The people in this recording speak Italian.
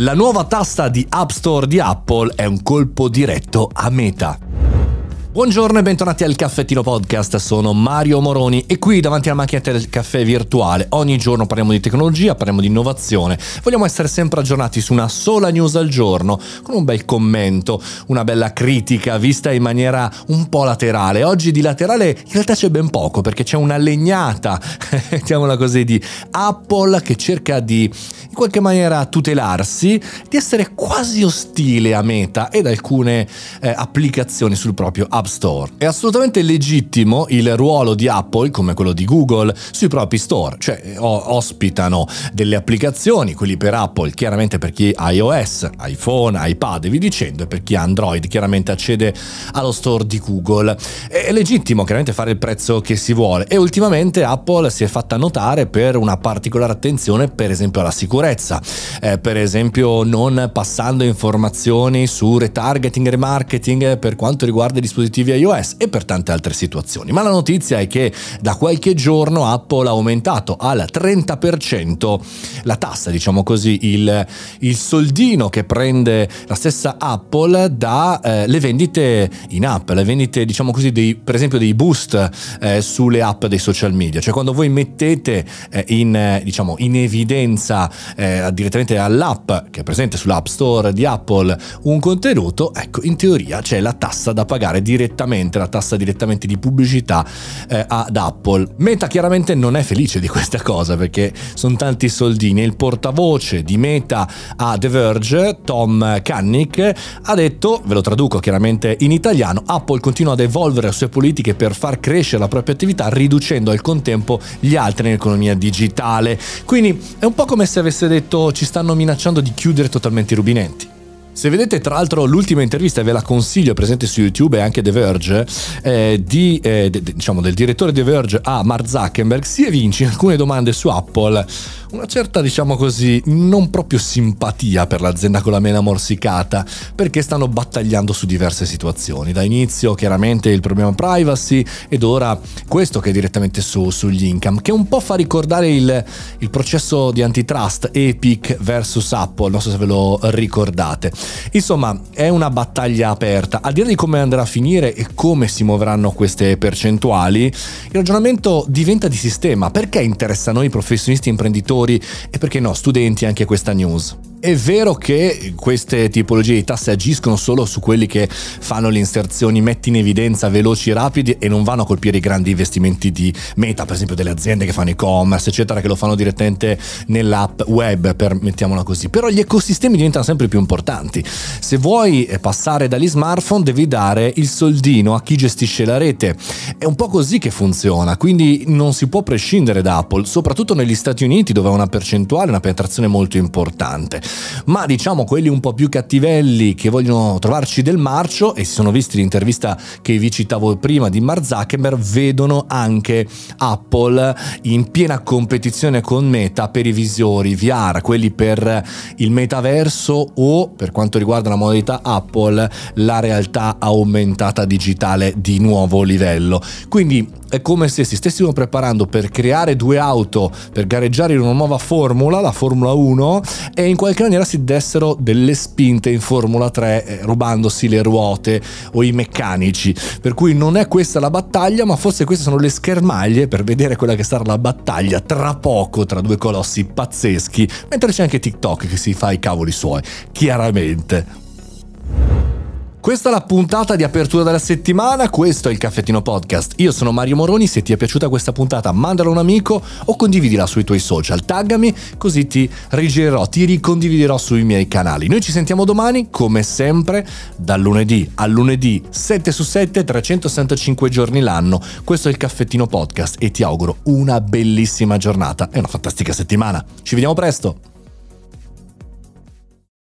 La nuova tasta di App Store di Apple è un colpo diretto a Meta. Buongiorno e bentornati al Caffettino Podcast, sono Mario Moroni e qui davanti alla macchinetta del caffè virtuale. Ogni giorno parliamo di tecnologia, parliamo di innovazione, vogliamo essere sempre aggiornati su una sola news al giorno, con un bel commento, una bella critica vista in maniera un po' laterale. Oggi di laterale in realtà c'è ben poco perché c'è una legnata, mettiamola così, di Apple che cerca di in qualche maniera tutelarsi, di essere quasi ostile a Meta ed alcune eh, applicazioni sul proprio App Store. È assolutamente legittimo il ruolo di Apple, come quello di Google, sui propri store, cioè ospitano delle applicazioni, quelli per Apple, chiaramente per chi ha iOS, iPhone, iPad e vi dicendo, e per chi ha Android, chiaramente accede allo store di Google. È legittimo chiaramente fare il prezzo che si vuole e ultimamente Apple si è fatta notare per una particolare attenzione, per esempio alla sicurezza, eh, per esempio non passando informazioni su retargeting e remarketing per quanto riguarda i dispositivi dispositivi iOS e per tante altre situazioni. Ma la notizia è che da qualche giorno Apple ha aumentato al 30% la tassa, diciamo così, il, il soldino che prende la stessa Apple dalle eh, vendite in app, le vendite, diciamo così, dei, per esempio dei boost eh, sulle app dei social media. Cioè quando voi mettete eh, in, diciamo, in evidenza eh, direttamente all'app che è presente sull'App Store di Apple un contenuto, ecco, in teoria c'è la tassa da pagare direttamente direttamente, la tassa direttamente di pubblicità eh, ad Apple. Meta chiaramente non è felice di questa cosa perché sono tanti soldini. Il portavoce di Meta a The Verge, Tom Kannick, ha detto, ve lo traduco chiaramente in italiano, Apple continua ad evolvere le sue politiche per far crescere la propria attività riducendo al contempo gli altri nell'economia digitale. Quindi è un po' come se avesse detto ci stanno minacciando di chiudere totalmente i rubinetti. Se vedete tra l'altro l'ultima intervista, ve la consiglio, presente su YouTube e anche The Verge, eh, di, eh, de, diciamo, del direttore The Verge a. Mark Zuckerberg, si evince in alcune domande su Apple una certa, diciamo così, non proprio simpatia per l'azienda con la mena morsicata, perché stanno battagliando su diverse situazioni. Da inizio chiaramente il problema privacy ed ora questo che è direttamente su, sugli income, che un po' fa ricordare il, il processo di antitrust Epic versus Apple, non so se ve lo ricordate. Insomma, è una battaglia aperta. A dire di come andrà a finire e come si muoveranno queste percentuali, il ragionamento diventa di sistema. Perché interessa a noi professionisti imprenditori e perché no, studenti anche questa news? È vero che queste tipologie di tasse agiscono solo su quelli che fanno le inserzioni, metti in evidenza veloci rapidi e non vanno a colpire i grandi investimenti di meta, per esempio delle aziende che fanno e-commerce, eccetera, che lo fanno direttamente nell'app web, per, mettiamola così. Però gli ecosistemi diventano sempre più importanti. Se vuoi passare dagli smartphone devi dare il soldino a chi gestisce la rete. È un po' così che funziona, quindi non si può prescindere da Apple, soprattutto negli Stati Uniti dove ha una percentuale, una penetrazione molto importante ma diciamo quelli un po' più cattivelli che vogliono trovarci del marcio e si sono visti l'intervista che vi citavo prima di Mark Zuckerberg vedono anche Apple in piena competizione con Meta per i visori VR, quelli per il metaverso o per quanto riguarda la modalità Apple la realtà aumentata digitale di nuovo livello. Quindi è come se si stessimo preparando per creare due auto per gareggiare in una nuova formula, la Formula 1, e in qualche maniera si dessero delle spinte in Formula 3 eh, rubandosi le ruote o i meccanici. Per cui non è questa la battaglia, ma forse queste sono le schermaglie per vedere quella che sarà la battaglia tra poco tra due colossi pazzeschi, mentre c'è anche TikTok che si fa i cavoli suoi, chiaramente. Questa è la puntata di apertura della settimana, questo è il Caffettino Podcast. Io sono Mario Moroni, se ti è piaciuta questa puntata mandala a un amico o condividila sui tuoi social, taggami così ti rigirerò, ti ricondividerò sui miei canali. Noi ci sentiamo domani, come sempre, dal lunedì al lunedì 7 su 7, 365 giorni l'anno. Questo è il Caffettino Podcast e ti auguro una bellissima giornata e una fantastica settimana. Ci vediamo presto!